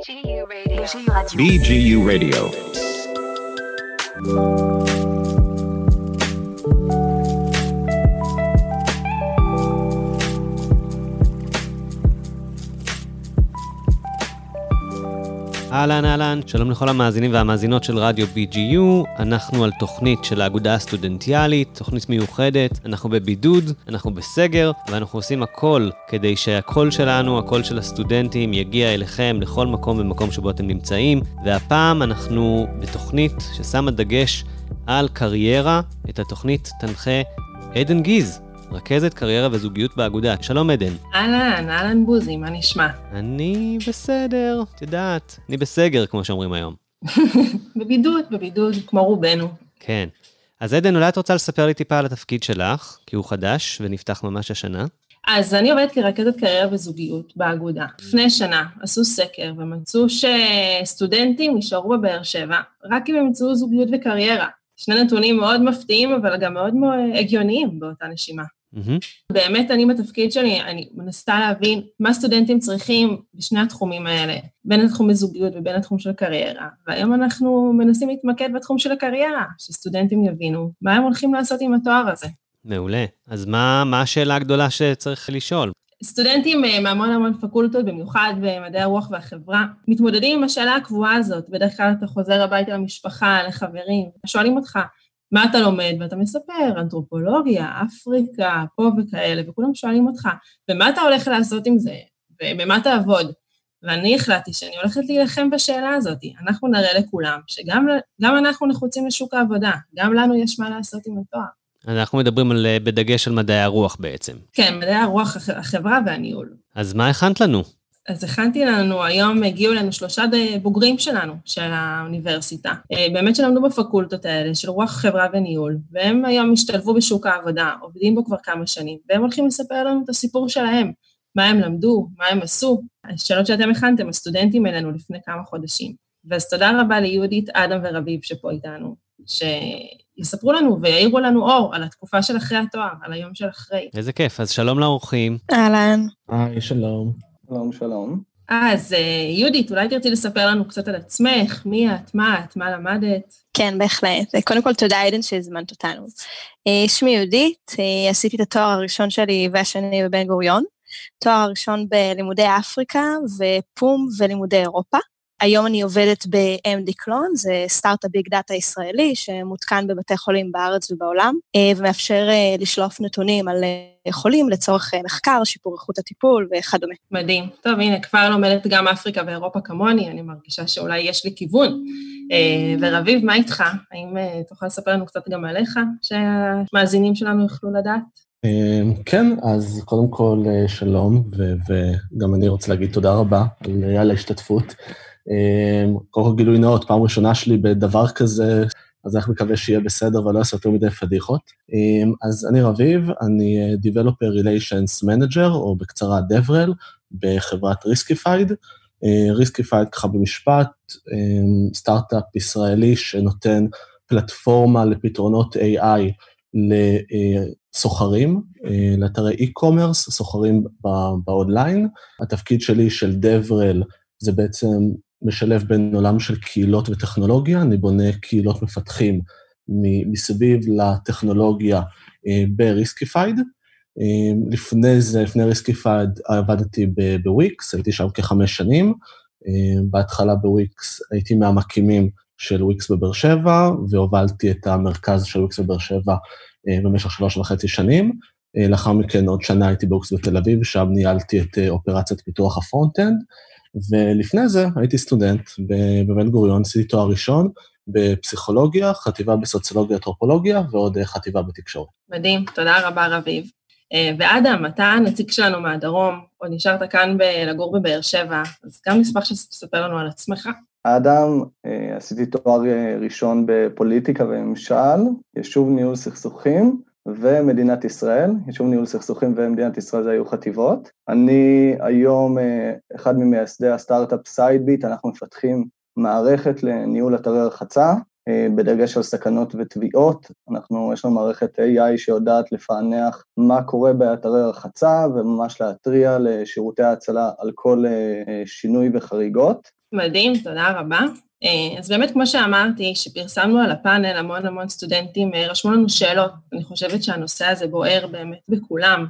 BGU Radio. BGU Radio. BGU Radio. אהלן אהלן, שלום לכל המאזינים והמאזינות של רדיו BGU, אנחנו על תוכנית של האגודה הסטודנטיאלית, תוכנית מיוחדת, אנחנו בבידוד, אנחנו בסגר, ואנחנו עושים הכל כדי שהקול שלנו, הקול של הסטודנטים, יגיע אליכם לכל מקום ומקום שבו אתם נמצאים, והפעם אנחנו בתוכנית ששמה דגש על קריירה, את התוכנית תנחה עדן גיז. רכזת קריירה וזוגיות באגודה. שלום עדן. אהלן, אהלן בוזי, מה נשמע? אני בסדר, את יודעת, אני בסגר, כמו שאומרים היום. בבידוד, בבידוד, כמו רובנו. כן. אז עדן, אולי את רוצה לספר לי טיפה על התפקיד שלך, כי הוא חדש ונפתח ממש השנה. אז אני עובדת כרכזת קריירה וזוגיות באגודה. לפני שנה עשו סקר ומצאו שסטודנטים נשארו בבאר שבע רק אם ימצאו זוגיות וקריירה. שני נתונים מאוד מפתיעים, אבל גם מאוד הגיוניים באותה נשימה. Mm-hmm. באמת אני בתפקיד שלי, אני מנסה להבין מה סטודנטים צריכים בשני התחומים האלה, בין התחום הזוגיות ובין התחום של קריירה, והיום אנחנו מנסים להתמקד בתחום של הקריירה, שסטודנטים יבינו מה הם הולכים לעשות עם התואר הזה. מעולה. אז מה, מה השאלה הגדולה שצריך לשאול? סטודנטים אה, מהמון המון פקולטות, במיוחד במדעי הרוח והחברה, מתמודדים עם השאלה הקבועה הזאת. בדרך כלל אתה חוזר הביתה למשפחה, לחברים, שואלים אותך, מה אתה לומד? ואתה מספר, אנתרופולוגיה, אפריקה, פה וכאלה, וכולם שואלים אותך, ומה אתה הולך לעשות עם זה? ובמה תעבוד? ואני החלטתי שאני הולכת להילחם בשאלה הזאת. אנחנו נראה לכולם שגם אנחנו נחוצים לשוק העבודה, גם לנו יש מה לעשות עם התואר. אנחנו מדברים על, בדגש על מדעי הרוח בעצם. כן, מדעי הרוח, החברה והניהול. אז מה הכנת לנו? אז הכנתי לנו, היום הגיעו אלינו שלושה בוגרים שלנו, של האוניברסיטה, אה, באמת שלמדו בפקולטות האלה, של רוח חברה וניהול, והם היום השתלבו בשוק העבודה, עובדים בו כבר כמה שנים, והם הולכים לספר לנו את הסיפור שלהם, מה הם למדו, מה הם עשו. השאלות שאתם הכנתם, הסטודנטים אלינו לפני כמה חודשים. אז תודה רבה ליהודית, אדם ורביב שפה איתנו, שיספרו לנו ויעירו לנו אור על התקופה של אחרי התואר, על היום של אחרי. איזה כיף, אז שלום לאורחים. אהלן. היי, שלום. שלום, שלום. אז אה, יהודית, אולי תרצי לספר לנו קצת על עצמך, מי את, מה את, מה למדת? כן, בהחלט. קודם כל, תודה עדן שהזמנת אותנו. אה, שמי יהודית, אה, עשיתי את התואר הראשון שלי והשני בבן גוריון, תואר הראשון בלימודי אפריקה ופום ולימודי אירופה. היום אני עובדת ב-MD קלון, זה סטארט-אפ ביג דאטה ישראלי שמותקן בבתי חולים בארץ ובעולם, אה, ומאפשר אה, לשלוף נתונים על אה, חולים לצורך מחקר, שיפור איכות הטיפול וכדומה. מדהים. טוב, הנה, כבר לומדת גם אפריקה ואירופה כמוני, אני מרגישה שאולי יש לי כיוון. ורביב, מה איתך? האם תוכל לספר לנו קצת גם עליך, שהמאזינים שלנו יוכלו לדעת? כן, אז קודם כל שלום, וגם אני רוצה להגיד תודה רבה על ההשתתפות. אמ, קודם כל גילוי נאות, פעם ראשונה שלי בדבר כזה, אז אני מקווה שיהיה בסדר ולא אעשה יותר מדי פדיחות. אמ, אז אני רביב, אני אה, Developer Relations Manager, או בקצרה DevRel, בחברת Riskified. Riskified ככה במשפט, אמ, סטארט-אפ ישראלי שנותן פלטפורמה לפתרונות AI לסוחרים, אה, לאתרי e-commerce, סוחרים באונליין. התפקיד שלי של DevRel זה בעצם משלב בין עולם של קהילות וטכנולוגיה, אני בונה קהילות מפתחים מסביב לטכנולוגיה אה, ב-Riskified. אה, לפני זה, לפני Riskified עבדתי בוויקס, הייתי שם כחמש שנים. אה, בהתחלה בוויקס הייתי מהמקימים של וויקס בבאר שבע, והובלתי את המרכז של וויקס בבאר שבע במשך שלוש וחצי שנים. לאחר מכן עוד שנה הייתי בוויקס בתל אביב, שם ניהלתי את אופרציית פיתוח ה front-end. ולפני זה הייתי סטודנט בבן גוריון, עשיתי תואר ראשון בפסיכולוגיה, חטיבה בסוציולוגיה אנתרופולוגיה ועוד אה, חטיבה בתקשורת. מדהים, תודה רבה רביב. אה, ואדם, אתה הנציג שלנו מהדרום, עוד נשארת כאן ב- לגור בבאר שבע, אז גם נשמח שתספר לנו על עצמך. אדם, אה, עשיתי תואר ראשון בפוליטיקה וממשל, יישוב ניהול סכסוכים, ומדינת ישראל, יישוב ניהול סכסוכים ומדינת ישראל זה היו חטיבות. אני היום אה, אחד ממייסדי הסטארט-אפ סיידביט, אנחנו מפתחים מערכת לניהול אתרי רחצה, בדגש על סכנות ותביעות. אנחנו, יש לנו מערכת AI שיודעת לפענח מה קורה באתרי רחצה וממש להתריע לשירותי ההצלה על כל שינוי וחריגות. מדהים, תודה רבה. אז באמת, כמו שאמרתי, שפרסמנו על הפאנל, המון המון סטודנטים רשמו לנו שאלות. אני חושבת שהנושא הזה בוער באמת בכולם.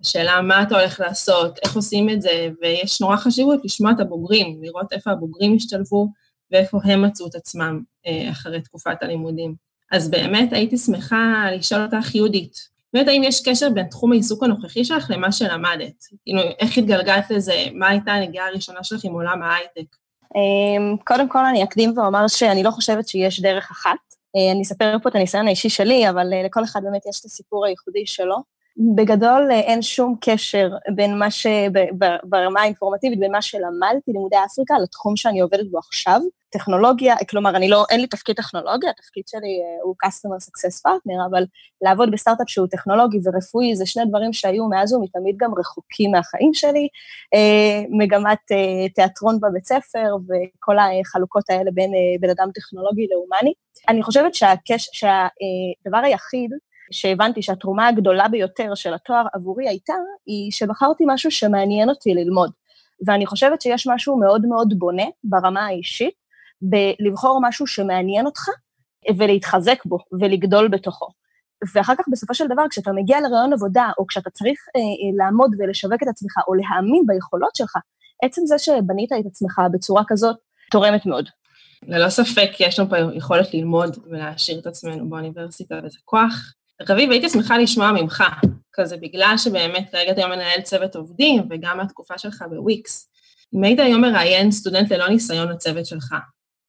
השאלה מה אתה הולך לעשות, איך עושים את זה, ויש נורא חשיבות לשמוע את הבוגרים, לראות איפה הבוגרים השתלבו ואיפה הם מצאו את עצמם אה, אחרי תקופת הלימודים. אז באמת הייתי שמחה לשאול אותך, יהודית, באמת האם יש קשר בין תחום העיסוק הנוכחי שלך למה שלמדת? כאילו, איך התגלגלת לזה? מה הייתה הנגיעה הראשונה שלך עם עולם ההייטק? אמ, קודם כל אני אקדים ואומר שאני לא חושבת שיש דרך אחת. אה, אני אספר פה את הניסיון האישי שלי, אבל אה, לכל אחד באמת יש את הסיפור הייחודי שלו. בגדול אה, אין שום קשר בין מה ש... ברמה האינפורמטיבית, בין מה שלמדתי, לימודי אפריקה, לתחום שאני עובדת בו עכשיו. טכנולוגיה, כלומר, אני לא, אין לי תפקיד טכנולוגיה, התפקיד שלי אה, הוא Customer Success Partner, אבל לעבוד בסטארט-אפ שהוא טכנולוגי ורפואי, זה שני דברים שהיו מאז ומתמיד גם רחוקים מהחיים שלי. אה, מגמת תיאטרון בבית ספר וכל החלוקות האלה בין בן אדם טכנולוגי להומני. אני חושבת שהקש, שהדבר היחיד שהבנתי שהתרומה הגדולה ביותר של התואר עבורי הייתה, היא שבחרתי משהו שמעניין אותי ללמוד. ואני חושבת שיש משהו מאוד מאוד בונה ברמה האישית, בלבחור משהו שמעניין אותך ולהתחזק בו ולגדול בתוכו. ואחר כך בסופו של דבר, כשאתה מגיע לרעיון עבודה, או כשאתה צריך אה, אה, לעמוד ולשווק את עצמך, או להאמין ביכולות שלך, עצם זה שבנית את עצמך בצורה כזאת, תורמת מאוד. ללא ספק, יש לנו פה יכולת ללמוד ולהעשיר את עצמנו באוניברסיטה, וזה כוח רביב, הייתי שמחה לשמוע ממך, כזה בגלל שבאמת כרגע אתה היום מנהל צוות עובדים, וגם מהתקופה שלך בוויקס. אם היית היום מראיין סטודנט ללא ניסיון לצוות שלך,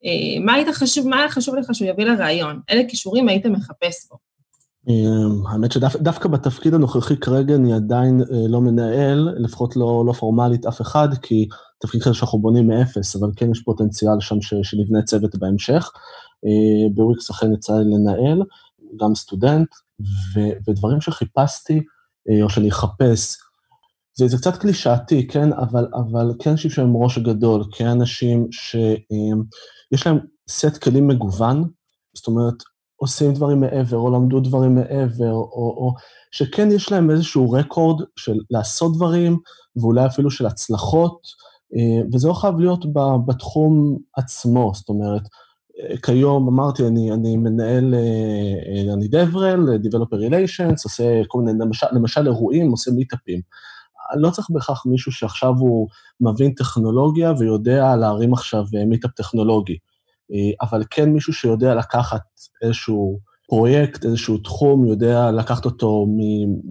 אה, מה היית חשוב, מה היה חשוב לך שהוא יביא לראיון? איזה כישורים היית מחפש בו? אה, האמת שדווקא בתפקיד הנוכחי כרגע אני עדיין אה, לא מנהל, לפחות לא, לא פורמלית אף אחד, כי תפקיד כזה שאנחנו בונים מאפס, אבל כן יש פוטנציאל שם שנבנה צוות בהמשך. בוויקס אכן יצא לנהל, גם סטודנט, ו, ודברים שחיפשתי, אה, או שאני אחפש, זה, זה קצת קלישאתי, כן, אבל, אבל כן אנשים שהם ראש גדול, כן אנשים שיש להם סט כלים מגוון, זאת אומרת, עושים דברים מעבר, או למדו דברים מעבר, או, או שכן יש להם איזשהו רקורד של לעשות דברים, ואולי אפילו של הצלחות, אה, וזה לא חייב להיות בתחום עצמו, זאת אומרת, כיום, אמרתי, אני, אני מנהל, אה, אה, אני דברל, Developer Relations, עושה כל מיני, למשל, למשל אירועים, עושה מיטאפים. לא צריך בהכרח מישהו שעכשיו הוא מבין טכנולוגיה ויודע להרים עכשיו מיטאפ אה, טכנולוגי, אבל כן מישהו שיודע לקחת איזשהו פרויקט, איזשהו תחום, יודע לקחת אותו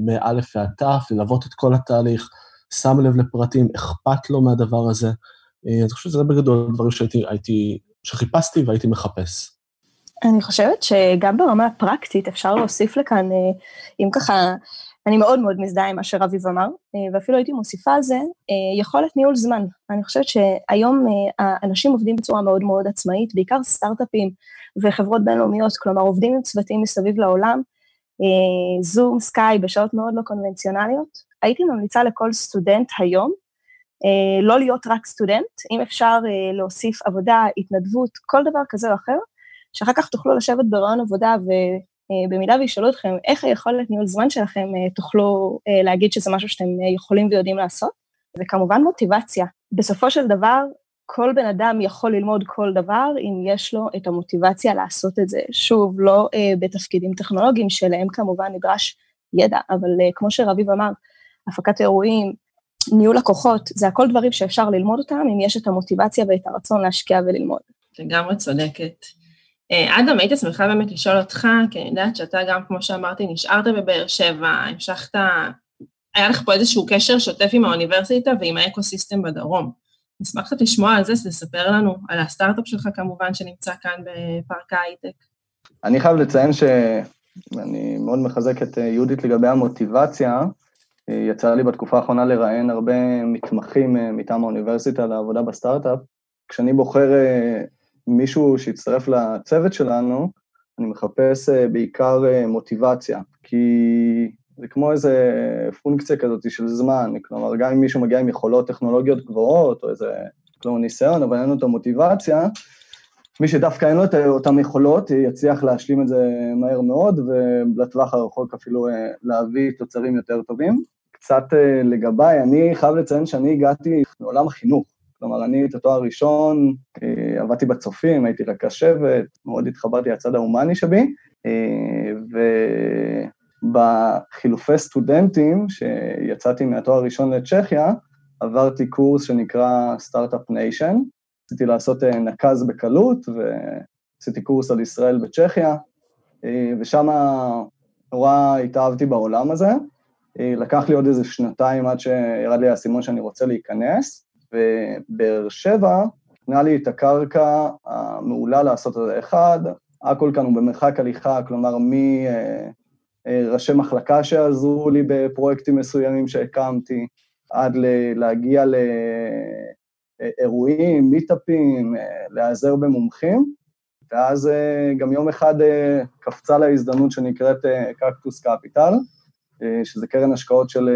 מא' ועד ת', ללוות את כל התהליך, שם לב לפרטים, אכפת לו מהדבר הזה. אני חושב שזה בגדול דברים שהייתי שחיפשתי והייתי מחפש. אני חושבת שגם ברמה הפרקטית אפשר להוסיף לכאן, אה, אם ככה, אני מאוד מאוד מזדהה עם מה שרביב אמר, אה, ואפילו הייתי מוסיפה על זה, אה, יכולת ניהול זמן. אני חושבת שהיום האנשים עובדים בצורה מאוד מאוד עצמאית, בעיקר סטארט-אפים וחברות בינלאומיות, כלומר עובדים עם צוותים מסביב לעולם, זום, סקאי, בשעות מאוד לא קונבנציונליות. הייתי ממליצה לכל סטודנט היום לא להיות רק סטודנט, אם אפשר אה, להוסיף עבודה, התנדבות, כל דבר כזה או אחר, שאחר כך תוכלו לשבת ברעיון עבודה ובמידה אה, וישאלו אתכם איך היכולת ניהול זמן שלכם, תוכלו להגיד שזה משהו שאתם יכולים ויודעים לעשות. וכמובן מוטיבציה. בסופו של דבר, כל בן אדם יכול ללמוד כל דבר אם יש לו את המוטיבציה לעשות את זה. שוב, לא אה, בתפקידים טכנולוגיים שלהם כמובן נדרש ידע, אבל אה, כמו שרביב אמר, הפקת אירועים, ניהול לקוחות, זה הכל דברים שאפשר ללמוד אותם, אם יש את המוטיבציה ואת הרצון להשקיע וללמוד. לגמרי צודקת. אה, אדם, הייתי שמחה באמת לשאול אותך, כי אני יודעת שאתה גם, כמו שאמרתי, נשארת בבאר שבע, המשכת, היה לך פה איזשהו קשר שוטף עם האוניברסיטה ועם ה ecosystem בדרום. נשמח קצת לשמוע על זה, שתספר לנו על הסטארט-אפ שלך כמובן, שנמצא כאן בפארק ההייטק. אני חייב לציין שאני מאוד מחזק את יהודית לגבי המוטיבציה, יצא לי בתקופה האחרונה לראיין הרבה מתמחים אה, מטעם האוניברסיטה לעבודה בסטארט-אפ. כשאני בוחר אה, מישהו שיצטרף לצוות שלנו, אני מחפש אה, בעיקר מוטיבציה, כי זה כמו איזה פונקציה כזאת של זמן, כלומר, גם אם מישהו מגיע עם יכולות טכנולוגיות גבוהות, או איזה, כלומר, ניסיון, אבל אין לו את המוטיבציה, מי שדווקא אין לו את אותן יכולות, יצליח להשלים את זה מהר מאוד, ולטווח הרחוק אפילו להביא תוצרים יותר טובים. קצת לגביי, אני חייב לציין שאני הגעתי לעולם החינוך. כלומר, אני את התואר הראשון עבדתי בצופים, הייתי רכז שבט, מאוד התחברתי לצד ההומני שבי, ובחילופי סטודנטים, שיצאתי מהתואר הראשון לצ'כיה, עברתי קורס שנקרא Start-up Nation, רציתי לעשות נק"ז בקלות, ועשיתי קורס על ישראל בצ'כיה, ושם נורא התאהבתי בעולם הזה. לקח לי עוד איזה שנתיים עד שירד לי האסימון שאני רוצה להיכנס, ובאר שבע נתנה לי את הקרקע המעולה לעשות את זה. אחד, הכל כאן הוא במרחק הליכה, כלומר מראשי מחלקה שעזרו לי בפרויקטים מסוימים שהקמתי, עד להגיע לאירועים, מיטאפים, להיעזר במומחים, ואז גם יום אחד קפצה לה הזדמנות שנקראת קקטוס קפיטל, שזה קרן השקעות של,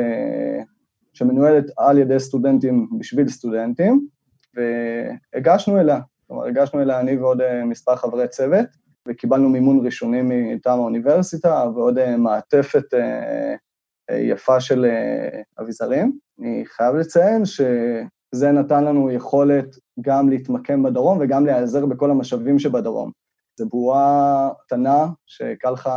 שמנוהלת על ידי סטודנטים בשביל סטודנטים, והגשנו אליה, כלומר הגשנו אליה אני ועוד מספר חברי צוות, וקיבלנו מימון ראשוני מטעם האוניברסיטה ועוד מעטפת יפה של אביזרים. אני חייב לציין שזה נתן לנו יכולת גם להתמקם בדרום וגם להיעזר בכל המשאבים שבדרום. זו בועה קטנה שקל לך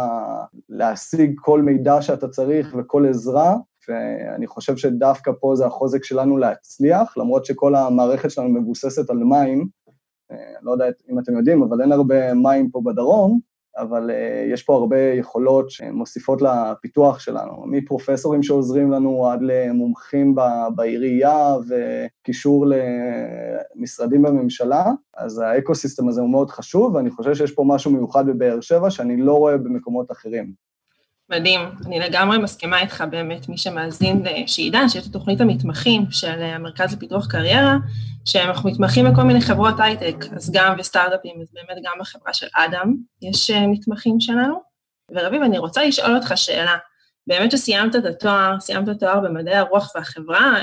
להשיג כל מידע שאתה צריך וכל עזרה, ואני חושב שדווקא פה זה החוזק שלנו להצליח, למרות שכל המערכת שלנו מבוססת על מים, לא יודע אם אתם יודעים, אבל אין הרבה מים פה בדרום, אבל יש פה הרבה יכולות שמוסיפות לפיתוח שלנו, מפרופסורים שעוזרים לנו עד למומחים בעירייה וקישור למשרדים בממשלה, אז ה ecosystem הזה הוא מאוד חשוב, ואני חושב שיש פה משהו מיוחד בבאר שבע שאני לא רואה במקומות אחרים. מדהים, אני לגמרי מסכימה איתך באמת, מי שמאזין, שידע שיש את תוכנית המתמחים של המרכז לפיתוח קריירה, שאנחנו מתמחים בכל מיני חברות הייטק, אז גם בסטארט-אפים, אז באמת גם בחברה של אדם יש מתמחים שלנו. ורביב, אני רוצה לשאול אותך שאלה, באמת שסיימת את התואר, סיימת את התואר במדעי הרוח והחברה,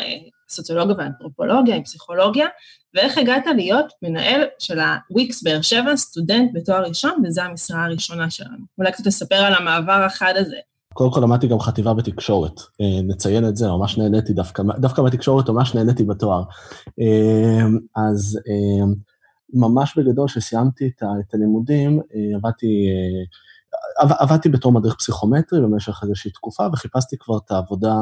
סוציולוגיה ואנתרופולוגיה, עם פסיכולוגיה, ואיך הגעת להיות מנהל של הוויקס באר שבע, סטודנט בתואר ראשון, וזו המשרה הראשונה שלנו. אולי קצת תספר על המעבר החד הזה. קודם כל למדתי גם חטיבה בתקשורת, נציין את זה, ממש נהניתי דווקא, דווקא בתקשורת ממש נהניתי בתואר. אז ממש בגדול, כשסיימתי את הלימודים, עבדתי, עבדתי בתור מדריך פסיכומטרי במשך איזושהי תקופה, וחיפשתי כבר את העבודה,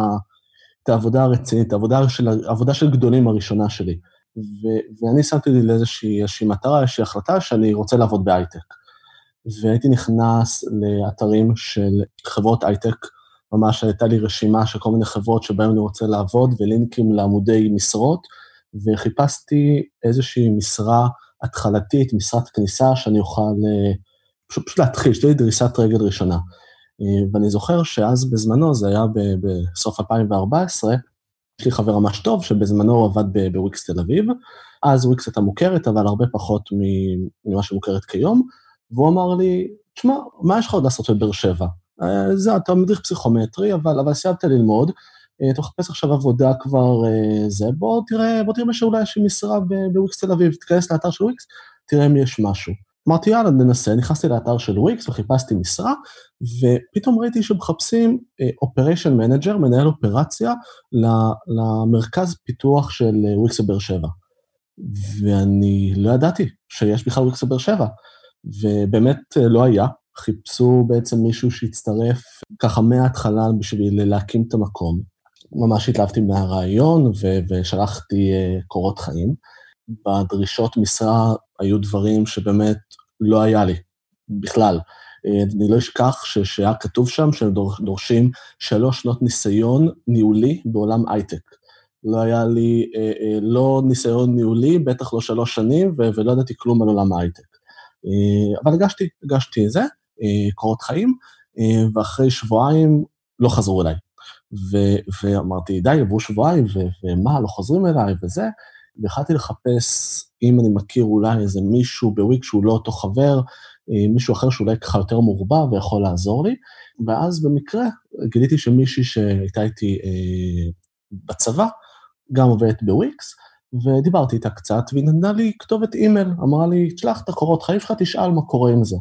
את העבודה הרצינית, העבודה של, העבודה של גדולים הראשונה שלי. ו- ואני שמתי לי לאיזושהי מטרה, איזושהי החלטה שאני רוצה לעבוד בהייטק. והייתי נכנס לאתרים של חברות הייטק, ממש הייתה לי רשימה של כל מיני חברות שבהן אני רוצה לעבוד, ולינקים לעמודי משרות, וחיפשתי איזושהי משרה התחלתית, משרת כניסה, שאני אוכל אה, פשוט, פשוט להתחיל, שתהיה לי דריסת רגל ראשונה. אה, ואני זוכר שאז בזמנו, זה היה בסוף 2014, יש לי חבר ממש טוב, שבזמנו הוא עבד בוויקס תל אביב, אז וויקס הייתה מוכרת, אבל הרבה פחות ממה שמוכרת כיום, והוא אמר לי, תשמע, מה יש לך עוד לעשות בבאר שבע? אה, זה, אתה מדריך פסיכומטרי, אבל, אבל סיימת ללמוד, אה, אתה מחפש עכשיו עבודה כבר זה, בוא תראה, בוא תראה שאולי יש לי משרה בוויקס תל אביב, תיכנס לאתר של וויקס, תראה אם יש משהו. אמרתי, יאללה, ננסה, נכנסתי לאתר של וויקס וחיפשתי משרה, ופתאום ראיתי שמחפשים operation manager, מנהל אופרציה, למרכז פיתוח של וויקס בבאר שבע. ואני לא ידעתי שיש בכלל וויקס בבאר שבע, ובאמת לא היה. חיפשו בעצם מישהו שיצטרף ככה מההתחלה בשביל להקים את המקום. ממש התלהבתי מהרעיון ו- ושלחתי קורות חיים. בדרישות משרה היו דברים שבאמת לא היה לי בכלל. אני לא אשכח שהיה כתוב שם שהם דורשים שלוש שנות ניסיון ניהולי בעולם הייטק. לא היה לי אה, אה, לא ניסיון ניהולי, בטח לא שלוש שנים, ולא ידעתי כלום על עולם ההייטק. אה, אבל הגשתי, הגשתי את זה, אה, קורות חיים, אה, ואחרי שבועיים לא חזרו אליי. ו- ואמרתי, די, עברו שבועיים, ו- ומה, לא חוזרים אליי וזה, והחלטתי לחפש אם אני מכיר אולי איזה מישהו בוויק שהוא לא אותו חבר, מישהו אחר שאולי ככה יותר מעורבב ויכול לעזור לי, ואז במקרה גיליתי שמישהי שהייתה איתי אה, בצבא, גם עובדת בוויקס, ודיברתי איתה קצת, והיא נתנה לי כתובת אימייל, אמרה לי, תשלח את הקורות חיים שלך, תשאל מה קורה עם זה.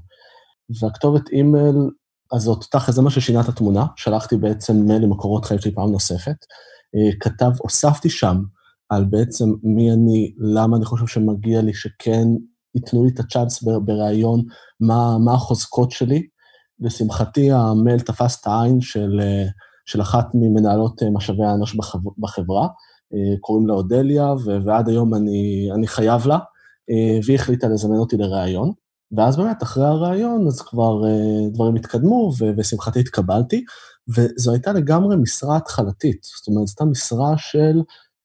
והכתובת אימייל הזאת, תכף זה מה ששינה את התמונה, שלחתי בעצם מייל עם הקורות חיים שלי פעם נוספת, אה, כתב, הוספתי שם על בעצם מי אני, למה אני חושב שמגיע לי שכן ייתנו לי את הצ'אנס בריאיון, מה, מה החוזקות שלי. לשמחתי, המייל תפס את העין של, אה, של אחת ממנהלות אה, משאבי האנוש בחברה, קוראים לה אודליה, ועד היום אני, אני חייב לה, והיא החליטה לזמן אותי לראיון. ואז באמת, אחרי הראיון, אז כבר דברים התקדמו, ושמחתי התקבלתי, וזו הייתה לגמרי משרה התחלתית. זאת אומרת, זו הייתה משרה של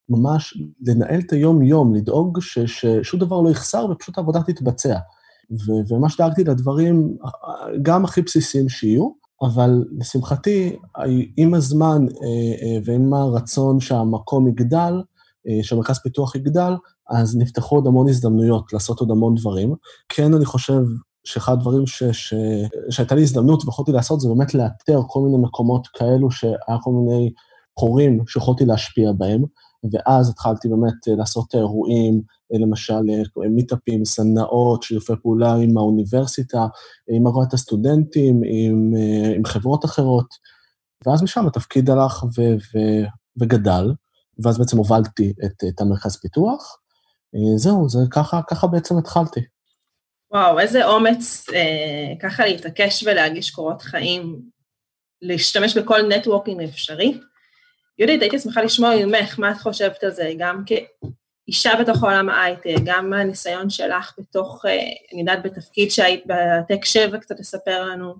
ממש לנהל את היום-יום, לדאוג ששום דבר לא יחסר ופשוט העבודה תתבצע. ו- וממש דאגתי לדברים גם הכי בסיסיים שיהיו, אבל לשמחתי, עם הזמן אה, אה, ועם הרצון שהמקום יגדל, אה, שהמרכז פיתוח יגדל, אז נפתחו עוד המון הזדמנויות לעשות עוד המון דברים. כן, אני חושב שאחד הדברים ש, ש, שהייתה לי הזדמנות ויכולתי לעשות זה באמת לאתר כל מיני מקומות כאלו שהיה כל מיני חורים שיכולתי להשפיע בהם, ואז התחלתי באמת אה, לעשות אירועים, אה, למשל אה, מיטאפים, סדנאות, שיתופי פעולה עם האוניברסיטה, עם אגודת הסטודנטים, עם, עם חברות אחרות, ואז משם התפקיד הלך ו, ו, וגדל, ואז בעצם הובלתי את, את המרכז פיתוח. זהו, זה ככה, ככה בעצם התחלתי. וואו, איזה אומץ אה, ככה להתעקש ולהגיש קורות חיים, להשתמש בכל נטוורקינג אפשרי. יהודית, הייתי שמחה לשמוע ממך, מה את חושבת על זה, גם כאישה בתוך עולם ההייטק, גם מהניסיון שלך בתוך, אה, אני יודעת, בתפקיד שהיית בטק 7, קצת לספר לנו.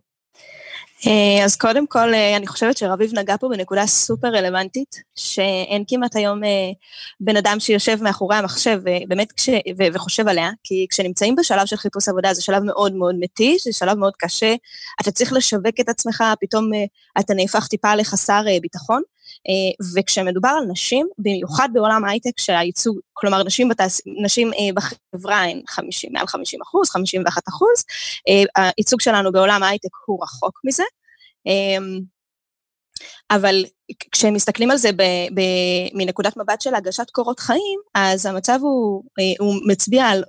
אה, אז קודם כל, אה, אני חושבת שרביב נגע פה בנקודה סופר רלוונטית, שאין כמעט היום בן אדם שיושב מאחורי המחשב באמת כש, ו, וחושב עליה, כי כשנמצאים בשלב של חיפוש עבודה זה שלב מאוד מאוד מתיש, זה שלב מאוד קשה, אתה צריך לשווק את עצמך, פתאום אתה נהפך טיפה לחסר ביטחון, וכשמדובר על נשים, במיוחד בעולם ההייטק שהייצוג, כלומר נשים, בתעש... נשים בחברה הן 50, מעל 50 אחוז, 51 אחוז, הייצוג שלנו בעולם ההייטק הוא רחוק מזה. אמ, אבל כשמסתכלים על זה ב, ב, מנקודת מבט של הגשת קורות חיים, אז המצב הוא, אה, הוא מצביע על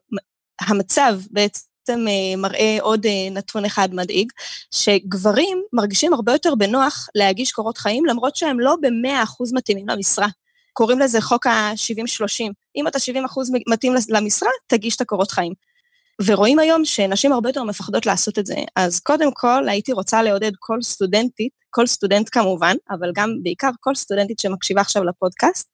המצב בעצם אה, מראה עוד אה, נתון אחד מדאיג, שגברים מרגישים הרבה יותר בנוח להגיש קורות חיים, למרות שהם לא במאה אחוז מתאימים למשרה. קוראים לזה חוק ה-70-30. אם אתה 70 אחוז מתאים למשרה, תגיש את הקורות חיים. ורואים היום שנשים הרבה יותר מפחדות לעשות את זה. אז קודם כל, הייתי רוצה לעודד כל סטודנטית, כל סטודנט כמובן, אבל גם בעיקר כל סטודנטית שמקשיבה עכשיו לפודקאסט,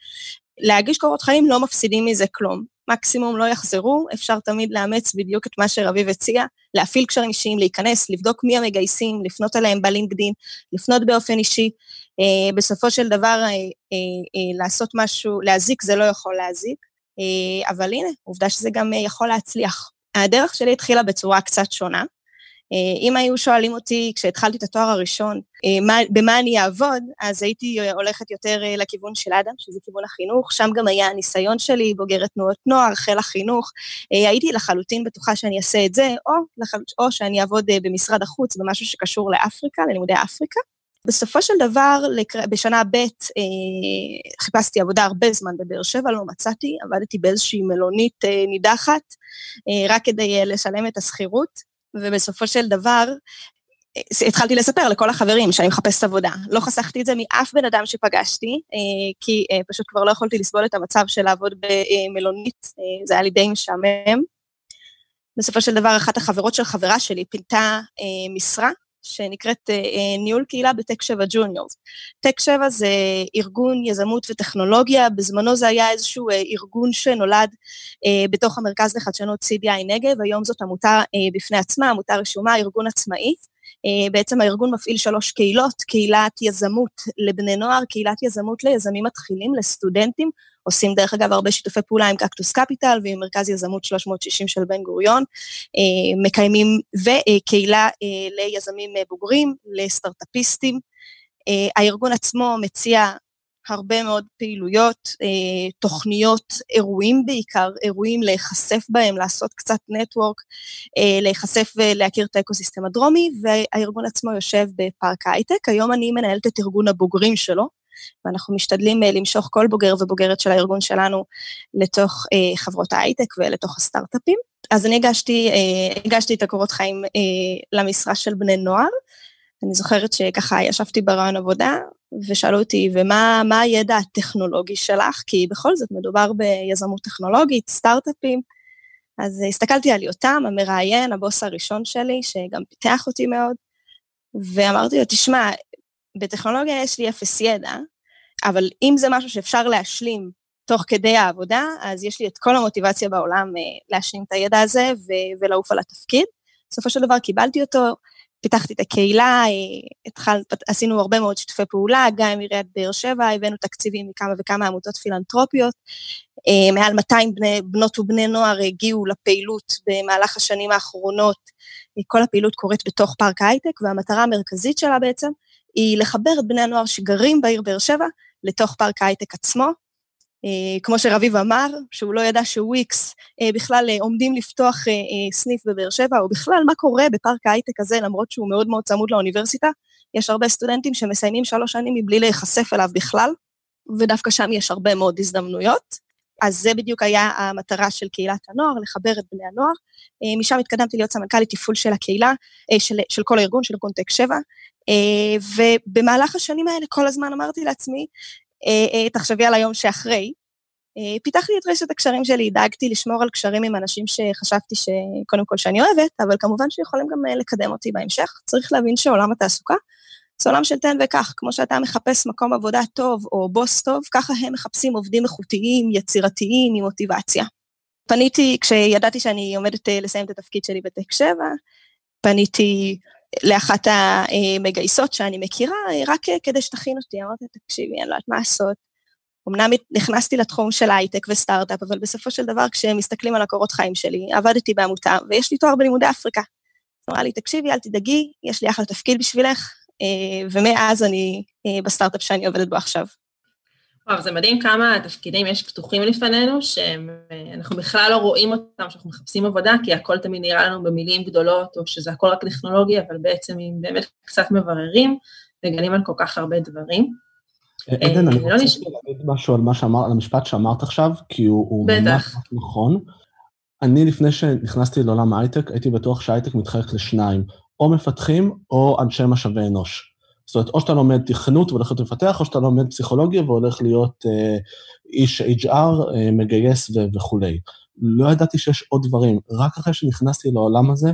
להגיש קורות חיים לא מפסידים מזה כלום. מקסימום לא יחזרו, אפשר תמיד לאמץ בדיוק את מה שרביב הציע, להפעיל קשרים אישיים, להיכנס, לבדוק מי המגייסים, לפנות אליהם בלינקדין, לפנות באופן אישי. אה, בסופו של דבר, אה, אה, אה, לעשות משהו, להזיק זה לא יכול להזיק, אה, אבל הנה, עובדה שזה גם אה, יכול להצליח. הדרך שלי התחילה בצורה קצת שונה. אה, אם היו שואלים אותי כשהתחלתי את התואר הראשון, אה, מה, במה אני אעבוד, אז הייתי הולכת יותר אה, לכיוון של אדם, שזה כיוון החינוך, שם גם היה הניסיון שלי, בוגרת תנועות נוער, חיל החינוך, הייתי לחלוטין בטוחה שאני אעשה את זה, או, או שאני אעבוד במשרד החוץ, במשהו שקשור לאפריקה, ללימודי אפריקה. בסופו של דבר, בשנה ב' אה, חיפשתי עבודה הרבה זמן בבאר שבע, לא מצאתי, עבדתי באיזושהי מלונית אה, נידחת, אה, רק כדי לשלם את השכירות, ובסופו של דבר, התחלתי לספר לכל החברים שאני מחפשת עבודה. לא חסכתי את זה מאף בן אדם שפגשתי, כי פשוט כבר לא יכולתי לסבול את המצב של לעבוד במלונית, זה היה לי די משעמם. בסופו של דבר, אחת החברות של חברה שלי פינתה משרה שנקראת uh, ניהול קהילה בטק 7 ג'וניורס. טק 7 זה ארגון יזמות וטכנולוגיה, בזמנו זה היה איזשהו uh, ארגון שנולד בתוך המרכז לחדשנות CDI נגב, היום זאת עמותה בפני עצמה, עמותה רשומה, ארגון עצמאי. בעצם הארגון מפעיל שלוש קהילות, קהילת יזמות לבני נוער, קהילת יזמות ליזמים מתחילים, לסטודנטים, עושים דרך אגב הרבה שיתופי פעולה עם קקטוס קפיטל ועם מרכז יזמות 360 של בן גוריון, אה, מקיימים, וקהילה אה, ליזמים אה, בוגרים, לסטארט-אפיסטים. הארגון עצמו מציע הרבה מאוד פעילויות, תוכניות, אירועים בעיקר, אירועים להיחשף בהם, לעשות קצת נטוורק, להיחשף ולהכיר את האקוסיסטם הדרומי, והארגון עצמו יושב בפארק הייטק. היום אני מנהלת את ארגון הבוגרים שלו, ואנחנו משתדלים אה, למשוך כל בוגר ובוגרת של הארגון שלנו לתוך אה, חברות ההייטק ולתוך הסטארט-אפים. אז אני הגשתי, אה, הגשתי את הקורות חיים למשרה של בני נוער. אני זוכרת שככה ישבתי ברעיון עבודה, ושאלו אותי, ומה הידע הטכנולוגי שלך? כי בכל זאת מדובר ביזמות טכנולוגית, סטארט-אפים. אז הסתכלתי על יותם, המראיין, הבוס הראשון שלי, שגם פיתח אותי מאוד, ואמרתי לו, תשמע, בטכנולוגיה יש לי אפס ידע, אבל אם זה משהו שאפשר להשלים תוך כדי העבודה, אז יש לי את כל המוטיבציה בעולם אה, להשלים את הידע הזה ולעוף על התפקיד. בסופו של דבר קיבלתי אותו, פיתחתי את הקהילה, אה, התחל, עשינו הרבה מאוד שיתופי פעולה, גם עם עיריית באר שבע, הבאנו תקציבים מכמה וכמה עמותות פילנטרופיות. אה, מעל 200 בני, בנות ובני נוער הגיעו לפעילות במהלך השנים האחרונות. כל הפעילות קורית בתוך פארק הייטק, והמטרה המרכזית שלה בעצם היא לחבר את בני הנוער שגרים בעיר באר שבע לתוך פארק הייטק עצמו. אה, כמו שרביב אמר, שהוא לא ידע שוויקס אה, בכלל אה, עומדים לפתוח סניף בבאר שבע, או בכלל מה קורה בפארק ההייטק הזה, למרות שהוא מאוד מאוד צמוד לאוניברסיטה. יש הרבה סטודנטים שמסיימים שלוש שנים מבלי להיחשף אליו בכלל, ודווקא שם יש הרבה מאוד הזדמנויות. אז זה בדיוק היה המטרה של קהילת הנוער, לחבר את בני הנוער. משם התקדמתי להיות סמנכ"לית תפעול של הקהילה, של, של כל הארגון, של ארגון טק 7, ובמהלך השנים האלה כל הזמן אמרתי לעצמי, אה, אה, תחשבי על היום שאחרי. אה, פיתחתי את רשת הקשרים שלי, דאגתי לשמור על קשרים עם אנשים שחשבתי שקודם כל שאני אוהבת, אבל כמובן שיכולים גם לקדם אותי בהמשך. צריך להבין שעולם התעסוקה זה עולם של תן וקח, כמו שאתה מחפש מקום עבודה טוב או בוס טוב, ככה הם מחפשים עובדים איכותיים, יצירתיים, עם מוטיבציה. פניתי, כשידעתי שאני עומדת לסיים את התפקיד שלי בטק 7, פניתי לאחת המגייסות שאני מכירה, רק כדי שתכין אותי, אמרתי, תקשיבי, אני לא יודעת מה לעשות. אמנם נכנסתי לתחום של הייטק וסטארט-אפ, אבל בסופו של דבר, כשהם מסתכלים על הקורות חיים שלי, עבדתי בעמותה, ויש לי תואר בלימודי אפריקה. אמרה לי, תקשיבי, אל תדאגי, יש לי אחלה תפקיד בשבילך, אה, ומאז אני אה, בסטארט-אפ שאני עובדת בו עכשיו. וואו, זה מדהים כמה תפקידים יש פתוחים לפנינו, שאנחנו בכלל לא רואים אותם, שאנחנו מחפשים עבודה, כי הכל תמיד נראה לנו במילים גדולות, או שזה הכל רק טכנולוגי, אבל בעצם אם באמת קצת מבררים, מגלים על כל כך הרבה דברים. עדן, אני אה, לא רוצה להגיד משהו על, שאמר, על המשפט שאמרת עכשיו, כי הוא ממש נכון. אני, לפני שנכנסתי לעולם ההייטק, הייתי בטוח שההייטק מתחלק לשניים, או מפתחים או אנשי משאבי אנוש. זאת אומרת, או שאתה לומד תכנות והולך להיות מפתח, או שאתה לומד פסיכולוגיה והולך להיות אה, איש HR, אה, מגייס ו- וכולי. לא ידעתי שיש עוד דברים. רק אחרי שנכנסתי לעולם הזה,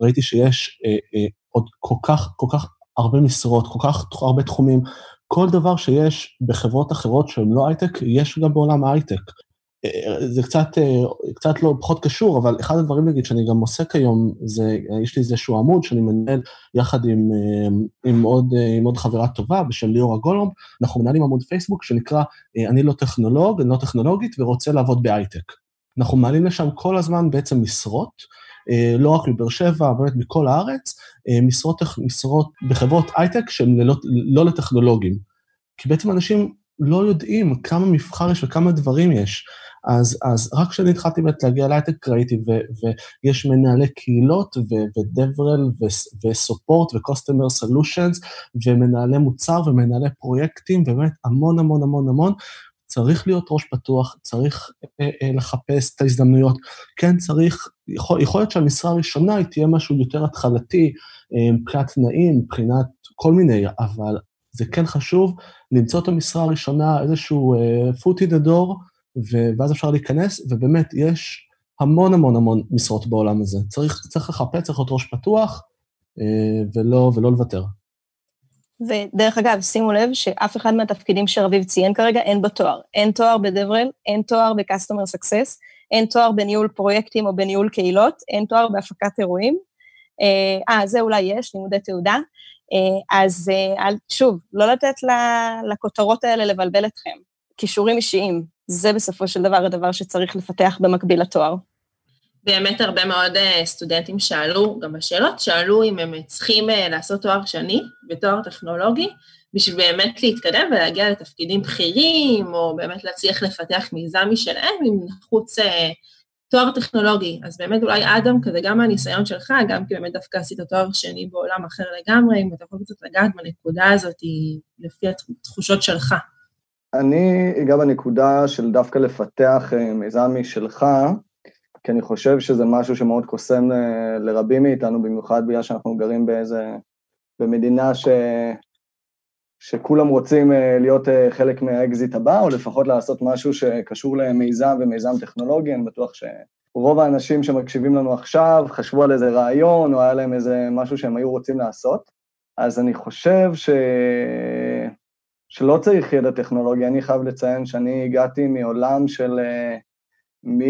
ראיתי שיש אה, אה, עוד כל כך, כל כך הרבה משרות, כל כך הרבה תחומים. כל דבר שיש בחברות אחרות שהן לא הייטק, יש גם בעולם ההייטק. זה קצת, קצת לא פחות קשור, אבל אחד הדברים, נגיד, שאני גם עוסק היום, זה, יש לי איזשהו עמוד שאני מנהל יחד עם, עם, עוד, עם עוד חברה טובה בשם ליאורה גולום, אנחנו מנהלים עמוד פייסבוק שנקרא אני לא טכנולוג, אני לא טכנולוגית ורוצה לעבוד בהייטק. אנחנו מעלים לשם כל הזמן בעצם משרות, לא רק מבאר שבע, באמת מכל הארץ, משרות, משרות בחברות הייטק שהן לא, לא לטכנולוגים. כי בעצם אנשים לא יודעים כמה מבחר יש וכמה דברים יש. אז, אז רק כשאני התחלתי באמת להגיע להייטק ראיתי, ו, ויש מנהלי קהילות, ודברל, וסופורט, ו-customer solutions, ומנהלי מוצר, ומנהלי פרויקטים, באמת המון המון המון המון. צריך להיות ראש פתוח, צריך אה, אה, לחפש את ההזדמנויות. כן, צריך, יכול, יכול להיות שהמשרה הראשונה היא תהיה משהו יותר התחלתי, אה, מבחינת תנאים, מבחינת כל מיני, אבל זה כן חשוב למצוא את המשרה הראשונה, איזשהו uh, foot in the door, ואז אפשר להיכנס, ובאמת, יש המון המון המון משרות בעולם הזה. צריך, צריך לחפש, צריך להיות ראש פתוח, uh, ולא, ולא לוותר. ודרך אגב, שימו לב שאף אחד מהתפקידים שרביב ציין כרגע אין בו תואר. אין תואר בדברל, אין תואר ב-customer success, אין תואר בניהול פרויקטים או בניהול קהילות, אין תואר בהפקת אירועים. אה, זה אולי יש, לימודי תעודה. אה, אז אה, שוב, לא לתת לכותרות האלה לבלבל אתכם. כישורים אישיים, זה בסופו של דבר הדבר שצריך לפתח במקביל לתואר. באמת הרבה מאוד אה, סטודנטים שאלו, גם בשאלות, שאלו אם הם צריכים לעשות תואר שני בתואר טכנולוגי, בשביל באמת להתקדם ולהגיע לתפקידים בכירים, או באמת להצליח לפתח מיזם משלהם, אם נחוץ תואר טכנולוגי, אז באמת אולי אדם כזה, גם מהניסיון שלך, גם כי באמת דווקא עשית תואר שני בעולם אחר לגמרי, אם אתה יכול קצת לגעת בנקודה הזאת לפי התחושות שלך. אני אגע בנקודה של דווקא לפתח אה, מיזם משלך, כי אני חושב שזה משהו שמאוד קוסם אה, לרבים מאיתנו, במיוחד בגלל שאנחנו גרים באיזה, במדינה ש... שכולם רוצים אה, להיות חלק מהאקזיט הבא, או לפחות לעשות משהו שקשור למיזם ומיזם טכנולוגי, אני בטוח שרוב האנשים שמקשיבים לנו עכשיו חשבו על איזה רעיון, או היה להם איזה משהו שהם היו רוצים לעשות. אז אני חושב ש... שלא צריך ידע טכנולוגי, אני חייב לציין שאני הגעתי מעולם של... אה, מ...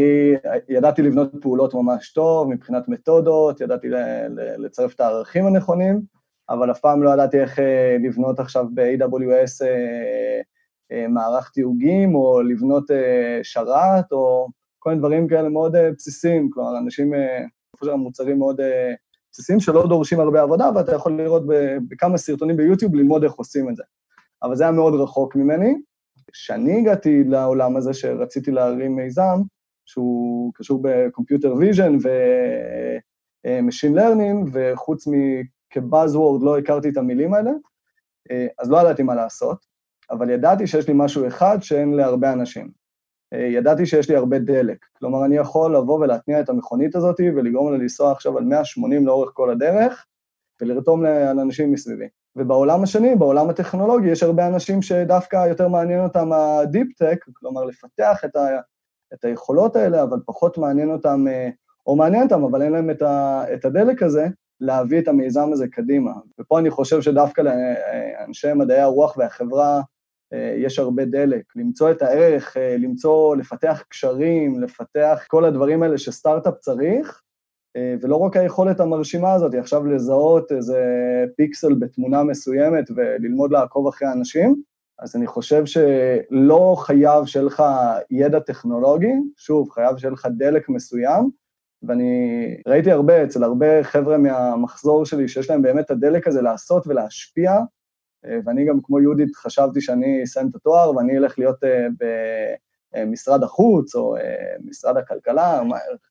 ידעתי לבנות פעולות ממש טוב מבחינת מתודות, ידעתי לצרף את הערכים הנכונים, אבל אף פעם לא ידעתי איך אה, לבנות עכשיו ב-AWS אה, מערך תיוגים, או לבנות שרת, או כל מיני דברים כאלה מאוד בסיסיים, כלומר, אנשים, מוצרים מאוד בסיסיים שלא דורשים הרבה עבודה, ואתה יכול לראות בכמה סרטונים ביוטיוב ללמוד איך עושים את זה. אבל זה היה מאוד רחוק ממני. כשאני הגעתי לעולם הזה שרציתי להרים מיזם, שהוא קשור ב computer vision ו machine learning, וחוץ מכ buzzword לא הכרתי את המילים האלה, אז לא ידעתי מה לעשות, אבל ידעתי שיש לי משהו אחד שאין להרבה אנשים. ידעתי שיש לי הרבה דלק, כלומר אני יכול לבוא ולהתניע את המכונית הזאת ולגרום לה לנסוע עכשיו על 180 לאורך כל הדרך, ולרתום לאנשים מסביבי. ובעולם השני, בעולם הטכנולוגי, יש הרבה אנשים שדווקא יותר מעניין אותם ה deep-tech, כלומר לפתח את, ה, את היכולות האלה, אבל פחות מעניין אותם, אה, או מעניין אותם, אבל אין להם את, ה, את הדלק הזה, להביא את המיזם הזה קדימה. ופה אני חושב שדווקא לאנשי מדעי הרוח והחברה אה, יש הרבה דלק. למצוא את הערך, אה, למצוא, לפתח קשרים, לפתח כל הדברים האלה שסטארט-אפ צריך, אה, ולא רק היכולת המרשימה הזאת, עכשיו לזהות איזה פיקסל בתמונה מסוימת וללמוד לעקוב אחרי אנשים, אז אני חושב שלא חייב שיהיה לך ידע טכנולוגי, שוב, חייב שיהיה לך דלק מסוים, ואני ראיתי הרבה, אצל הרבה חבר'ה מהמחזור שלי, שיש להם באמת את הדלק הזה לעשות ולהשפיע, אה, ואני גם כמו יהודית חשבתי שאני אסיים את התואר ואני אלך להיות אה, במשרד החוץ או משרד הכלכלה,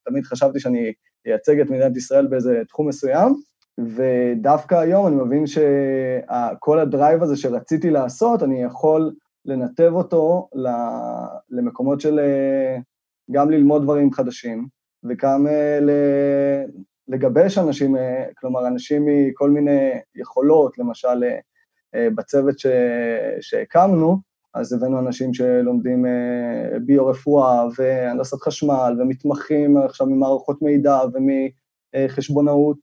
תמיד חשבתי שאני ייצג את מדינת ישראל באיזה תחום מסוים, ודווקא היום אני מבין שכל הדרייב הזה שרציתי לעשות, אני יכול לנתב אותו למקומות של גם ללמוד דברים חדשים, וגם אה, לגבש אנשים, אה, כלומר, אנשים מכל מיני יכולות, למשל אה, בצוות שהקמנו, אז הבאנו אנשים שלומדים אה, ביו-רפואה והנדסת חשמל ומתמחים עכשיו ממערכות מידע ומחשבונאות,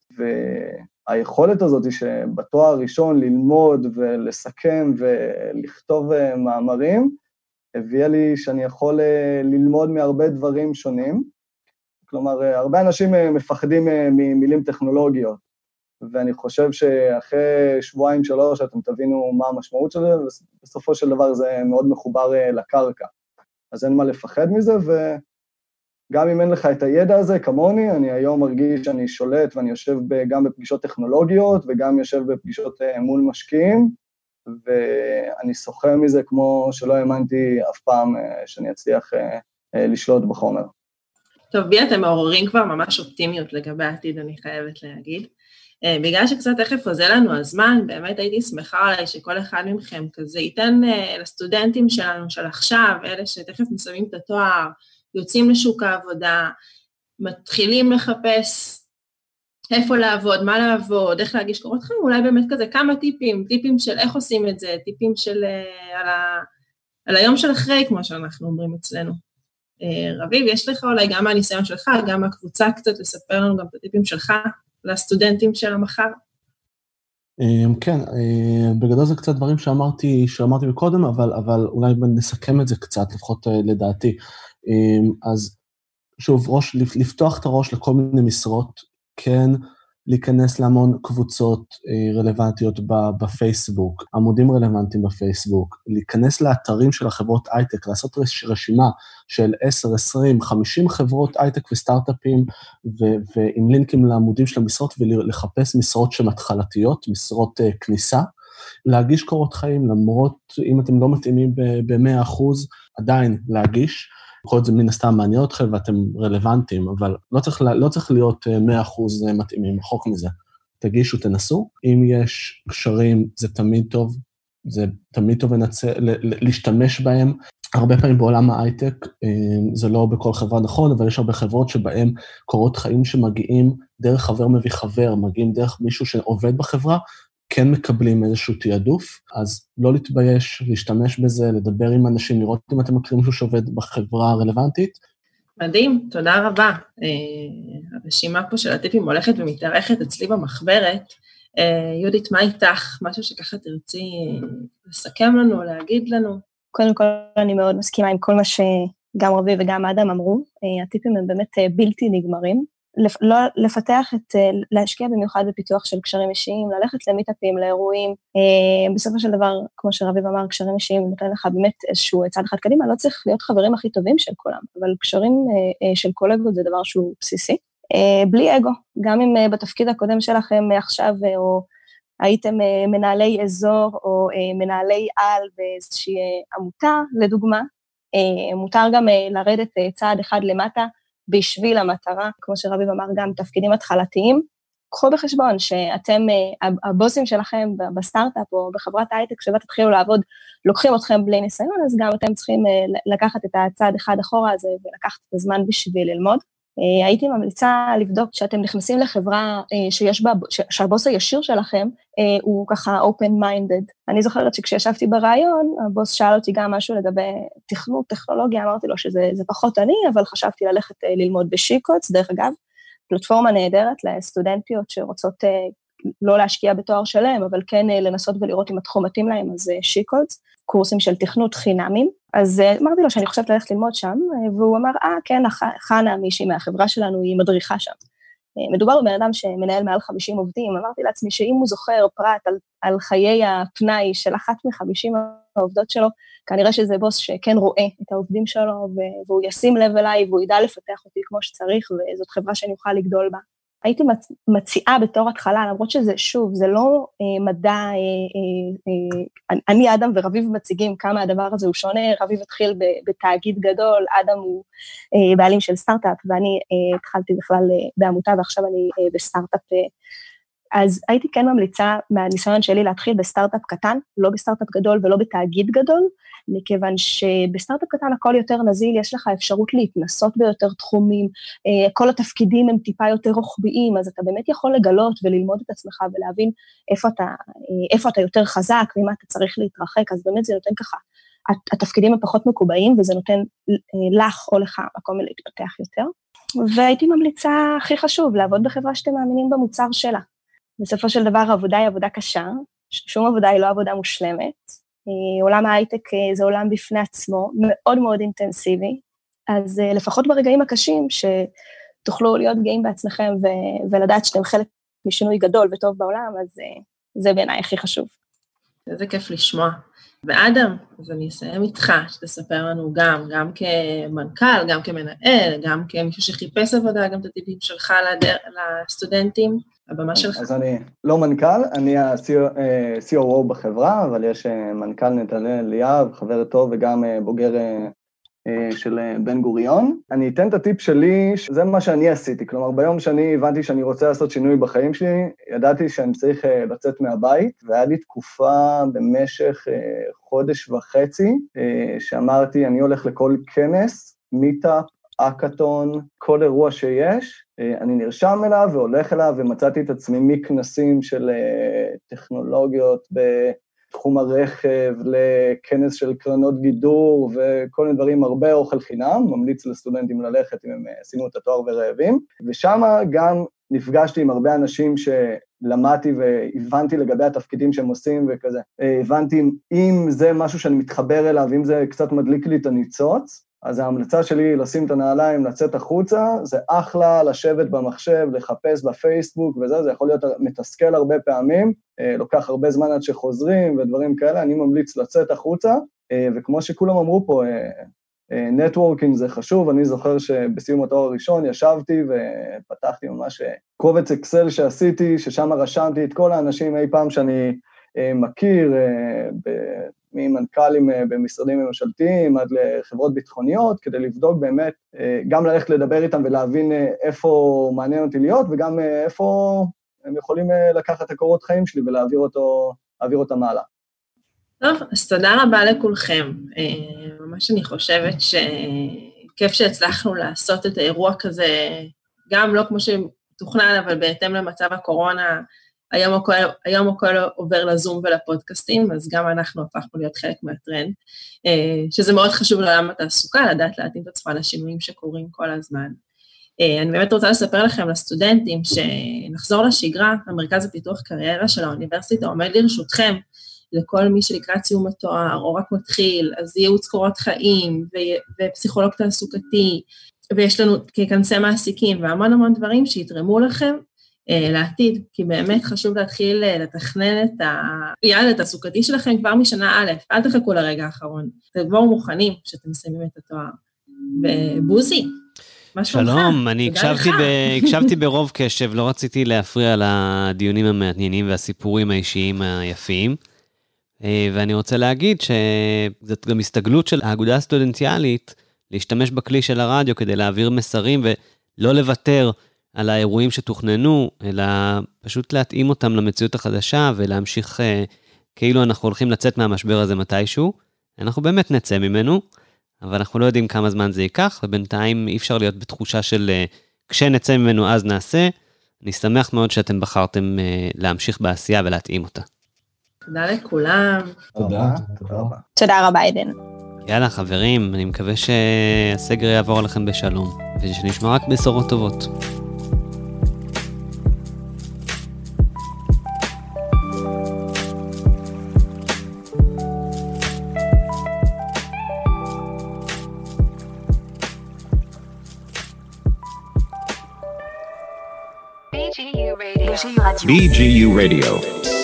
והיכולת הזאת שבתואר הראשון ללמוד ולסכם ולכתוב אה, מאמרים, הביאה לי שאני יכול אה, ללמוד מהרבה דברים שונים. כלומר, הרבה אנשים מפחדים ממילים טכנולוגיות, ואני חושב שאחרי שבועיים, שלוש, אתם תבינו מה המשמעות של זה, ובסופו של דבר זה מאוד מחובר אה, לקרקע. אז אין מה לפחד מזה, וגם אם אין לך את הידע הזה, כמוני, אני היום מרגיש שאני שולט ואני יושב גם בפגישות טכנולוגיות וגם יושב בפגישות אה, מול משקיעים, ואני שוחה מזה כמו שלא האמנתי אף פעם אה, שאני אצליח לשלוט בחומר. טוב, בי אתם מעוררים כבר ממש אופטימיות לגבי העתיד, אני חייבת להגיד. אה, בגלל שקצת תכף עוזר לנו הזמן, באמת הייתי שמחה עליי שכל אחד מכם כזה ייתן אה, לסטודנטים שלנו של עכשיו, אלה שתכף מסיימים את התואר, יוצאים לשוק העבודה, מתחילים לחפש איפה לעבוד, מה לעבוד, איך להגיש קורות חיים, אולי באמת כזה כמה טיפים, טיפים של איך עושים את זה, טיפים של uh, על, ה, על היום של אחרי, כמו שאנחנו אומרים אצלנו. רביב, יש לך אולי גם מהניסיון שלך, גם מהקבוצה קצת, לספר לנו גם את הטיפים שלך לסטודנטים של המחר? אמ, כן, אה, בגדול זה קצת דברים שאמרתי, שאמרתי מקודם, אבל, אבל אולי נסכם את זה קצת, לפחות אה, לדעתי. אמ, אז שוב, ראש, לפתוח את הראש לכל מיני משרות, כן להיכנס להמון קבוצות אה, רלוונטיות בפייסבוק, עמודים רלוונטיים בפייסבוק, להיכנס לאתרים של החברות הייטק, לעשות רשימה של 10, 20, 50 חברות הייטק וסטארט-אפים, ו- ועם לינקים לעמודים של המשרות, ולחפש משרות שהן התחלתיות, משרות uh, כניסה. להגיש קורות חיים, למרות אם אתם לא מתאימים ב-100%, עדיין להגיש. יכול להיות זה מן הסתם מעניין אתכם ואתם רלוונטיים, אבל לא צריך, לא צריך להיות 100% מתאימים, רחוק מזה. תגישו, תנסו. אם יש קשרים, זה תמיד טוב, זה תמיד טוב לנצל, להשתמש בהם. הרבה פעמים בעולם ההייטק, זה לא בכל חברה נכון, אבל יש הרבה חברות שבהן קורות חיים שמגיעים דרך חבר מביא חבר, מגיעים דרך מישהו שעובד בחברה, כן מקבלים איזשהו תעדוף, אז לא להתבייש, להשתמש בזה, לדבר עם אנשים, לראות אם אתם מכירים מישהו שעובד בחברה הרלוונטית. מדהים, תודה רבה. אה, הרשימה פה של הטיפים הולכת ומתארכת אצלי במחברת. אה, יהודית, מה איתך? משהו שככה תרצי לסכם לנו, להגיד לנו? קודם כל, אני מאוד מסכימה עם כל מה שגם רבי וגם אדם אמרו. אה, הטיפים הם באמת בלתי נגמרים. לא, לפתח את, אה, להשקיע במיוחד בפיתוח של קשרים אישיים, ללכת למיטאפים, לאירועים. אה, בסופו של דבר, כמו שרביב אמר, קשרים אישיים נותן לך באמת איזשהו צעד אחד קדימה, לא צריך להיות חברים הכי טובים של כולם, אבל קשרים אה, של קולגות זה דבר שהוא בסיסי. בלי אגו, גם אם בתפקיד הקודם שלכם עכשיו, או הייתם מנהלי אזור או מנהלי על באיזושהי עמותה, לדוגמה, מותר גם לרדת צעד אחד למטה, בשביל המטרה, כמו שרביב אמר, גם תפקידים התחלתיים. קחו בחשבון שאתם, אה, הבוסים שלכם בסטארט-אפ או בחברת הייטק, שבה תתחילו לעבוד, לוקחים אתכם בלי ניסיון, אז גם אתם צריכים אה, לקחת את הצעד אחד אחורה הזה ולקחת את הזמן בשביל ללמוד. אה, הייתי ממליצה לבדוק שאתם נכנסים לחברה אה, שיש בה, שהבוס הישיר שלכם אה, הוא ככה open minded. אני זוכרת שכשישבתי ברעיון, הבוס שאל אותי גם משהו לגבי תכנות, טכנולוגיה, אמרתי לו שזה פחות אני, אבל חשבתי ללכת ללמוד בשיקוץ, דרך אגב, פלטפורמה נהדרת לסטודנטיות שרוצות לא להשקיע בתואר שלם, אבל כן לנסות ולראות אם התחום מתאים להם, אז שיקוץ, קורסים של תכנות חינמים. אז אה, אמרתי לו שאני חושבת ללכת ללמוד שם, אה, והוא אמר, אה, כן, חנה, מישהי מהחברה שלנו, היא מדריכה שם. אה, מדובר בבן אדם שמנהל מעל 50 עובדים, אמרתי לעצמי שאם הוא זוכר פרט על, על חיי הפנאי של אחת מחמישים העובדות שלו, כנראה שזה בוס שכן רואה את העובדים שלו, והוא ישים לב אליי והוא ידע לפתח אותי כמו שצריך, וזאת חברה שאני אוכל לגדול בה. הייתי מציעה בתור התחלה, למרות שזה, שוב, זה לא אה, מדע, אה, אה, אה, אני, אדם ורביב מציגים כמה הדבר הזה הוא שונה, רביב התחיל בתאגיד גדול, אדם הוא אה, בעלים של סטארט-אפ, ואני אה, התחלתי בכלל אה, בעמותה ועכשיו אני אה, בסטארט-אפ אה, אז הייתי כן ממליצה מהניסיון שלי להתחיל בסטארט-אפ קטן, לא בסטארט-אפ גדול ולא בתאגיד גדול, מכיוון שבסטארט-אפ קטן הכל יותר נזיל, יש לך אפשרות להתנסות ביותר תחומים, אה, כל התפקידים הם טיפה יותר רוחביים, אז אתה באמת יכול לגלות וללמוד את עצמך ולהבין איפה אתה, אה, איפה אתה יותר חזק ומה אתה צריך להתרחק, אז באמת זה נותן ככה, התפקידים הם פחות מקובעים וזה נותן אה, לך או לך מקום להתפתח יותר. והייתי ממליצה, הכי חשוב, לעבוד בחברה שאתם מאמינים במוצר שלה. בסופו של דבר עבודה היא עבודה קשה, שום עבודה היא לא עבודה מושלמת. אה, עולם ההייטק אה, זה עולם בפני עצמו, מאוד מאוד אינטנסיבי, אז אה, לפחות ברגעים הקשים, שתוכלו להיות גאים בעצמכם ו- ולדעת שאתם חלק משינוי גדול וטוב בעולם, אז זה בעיניי הכי חשוב. איזה כיף לשמוע. ואדם, אז אני אסיים איתך, שתספר לנו גם, גם כמנכ"ל, גם כמנהל, גם כמישהו שחיפש עבודה, גם את הטיפים שלך לסטודנטים. הבמה שלך. אז אני לא מנכ"ל, אני ה-COO בחברה, אבל יש אה, מנכ"ל נתנאל אליאב, חבר טוב וגם אה, בוגר אה, של בן גוריון. אני אתן את הטיפ שלי, זה מה שאני עשיתי, כלומר ביום שאני הבנתי שאני רוצה לעשות שינוי בחיים שלי, ידעתי שאני צריך לצאת מהבית, והיה לי תקופה במשך חודש וחצי, שאמרתי, אני הולך לכל כנס, מיטאפ, אקאטון, כל אירוע שיש, אה, אני נרשם אליו והולך אליו ומצאתי את עצמי מכנסים של אה, טכנולוגיות בתחום הרכב לכנס של קרנות גידור וכל מיני דברים, הרבה אוכל חינם, ממליץ לסטודנטים ללכת אם הם אה, סיימו את התואר ורעבים, ושם גם נפגשתי עם הרבה אנשים שלמדתי והבנתי לגבי התפקידים שהם עושים וכזה. הבנתי אם זה משהו שאני מתחבר אליו, אם זה קצת מדליק לי את הניצוץ, אז ההמלצה שלי היא לשים את הנעליים, לצאת החוצה, זה אחלה לשבת במחשב, לחפש בפייסבוק וזה, זה יכול להיות מתסכל הרבה פעמים, אה, לוקח הרבה זמן עד שחוזרים ודברים כאלה, אני ממליץ לצאת החוצה, אה, וכמו שכולם אמרו פה, נטוורקינג אה, זה חשוב, אני זוכר שבסיום התואר הראשון ישבתי ופתחתי ממש קובץ אקסל שעשיתי, ששם רשמתי את כל האנשים אי פעם שאני מכיר, ממנכ"לים במשרדים ממשלתיים עד לחברות ביטחוניות, כדי לבדוק באמת, גם ללכת לדבר איתם ולהבין איפה מעניין אותי להיות, וגם איפה הם יכולים לקחת את הקורות חיים שלי ולהעביר אותו, אותם הלאה. טוב, אז תודה רבה לכולכם. ממש אני חושבת שכיף שהצלחנו לעשות את האירוע כזה, גם לא כמו שתוכנן, אבל בהתאם למצב הקורונה, היום הכל, היום הכל עובר לזום ולפודקאסטים, אז גם אנחנו הפכנו להיות חלק מהטרנד, אה, שזה מאוד חשוב לעולם התעסוקה, לדעת להתאים את עצמה לשינויים שקורים כל הזמן. אה, אני באמת רוצה לספר לכם, לסטודנטים, שנחזור לשגרה, המרכז לפיתוח קריירה של האוניברסיטה עומד לרשותכם, לכל מי שלקראת סיום התואר, או רק מתחיל, אז ייעוץ קורות חיים, ופסיכולוג תעסוקתי, ויש לנו ככנסי מעסיקים, והמון המון דברים שיתרמו לכם לעתיד, כי באמת חשוב להתחיל אה, לתכנן את היעד התעסוקתי שלכם כבר משנה א', אל תחכו לרגע האחרון, תבואו מוכנים כשאתם מסיימים את התואר. ובוזי, מה שלומך? שלום, אני הקשבתי, ב, הקשבתי ברוב קשב, לא רציתי להפריע לדיונים המעניינים והסיפורים האישיים היפים. אה, ואני רוצה להגיד שזאת גם הסתגלות של האגודה הסטודנטיאלית להשתמש בכלי של הרדיו כדי להעביר מסרים ולא לוותר על האירועים שתוכננו, אלא פשוט להתאים אותם למציאות החדשה ולהמשיך אה, כאילו אנחנו הולכים לצאת מהמשבר הזה מתישהו. אנחנו באמת נצא ממנו, אבל אנחנו לא יודעים כמה זמן זה ייקח, ובינתיים אי אפשר להיות בתחושה של אה, כשנצא ממנו אז נעשה. אני שמח מאוד שאתם בחרתם אה, להמשיך בעשייה ולהתאים אותה. תודה לכולם. תודה. תודה רבה, עדן. יאללה, חברים, אני מקווה שהסגר יעבור עליכם בשלום, ושנשמע רק בשורות טובות. BGU Radio.